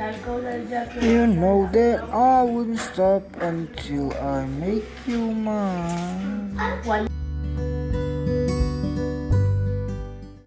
You know that I wouldn't stop until I make you mine.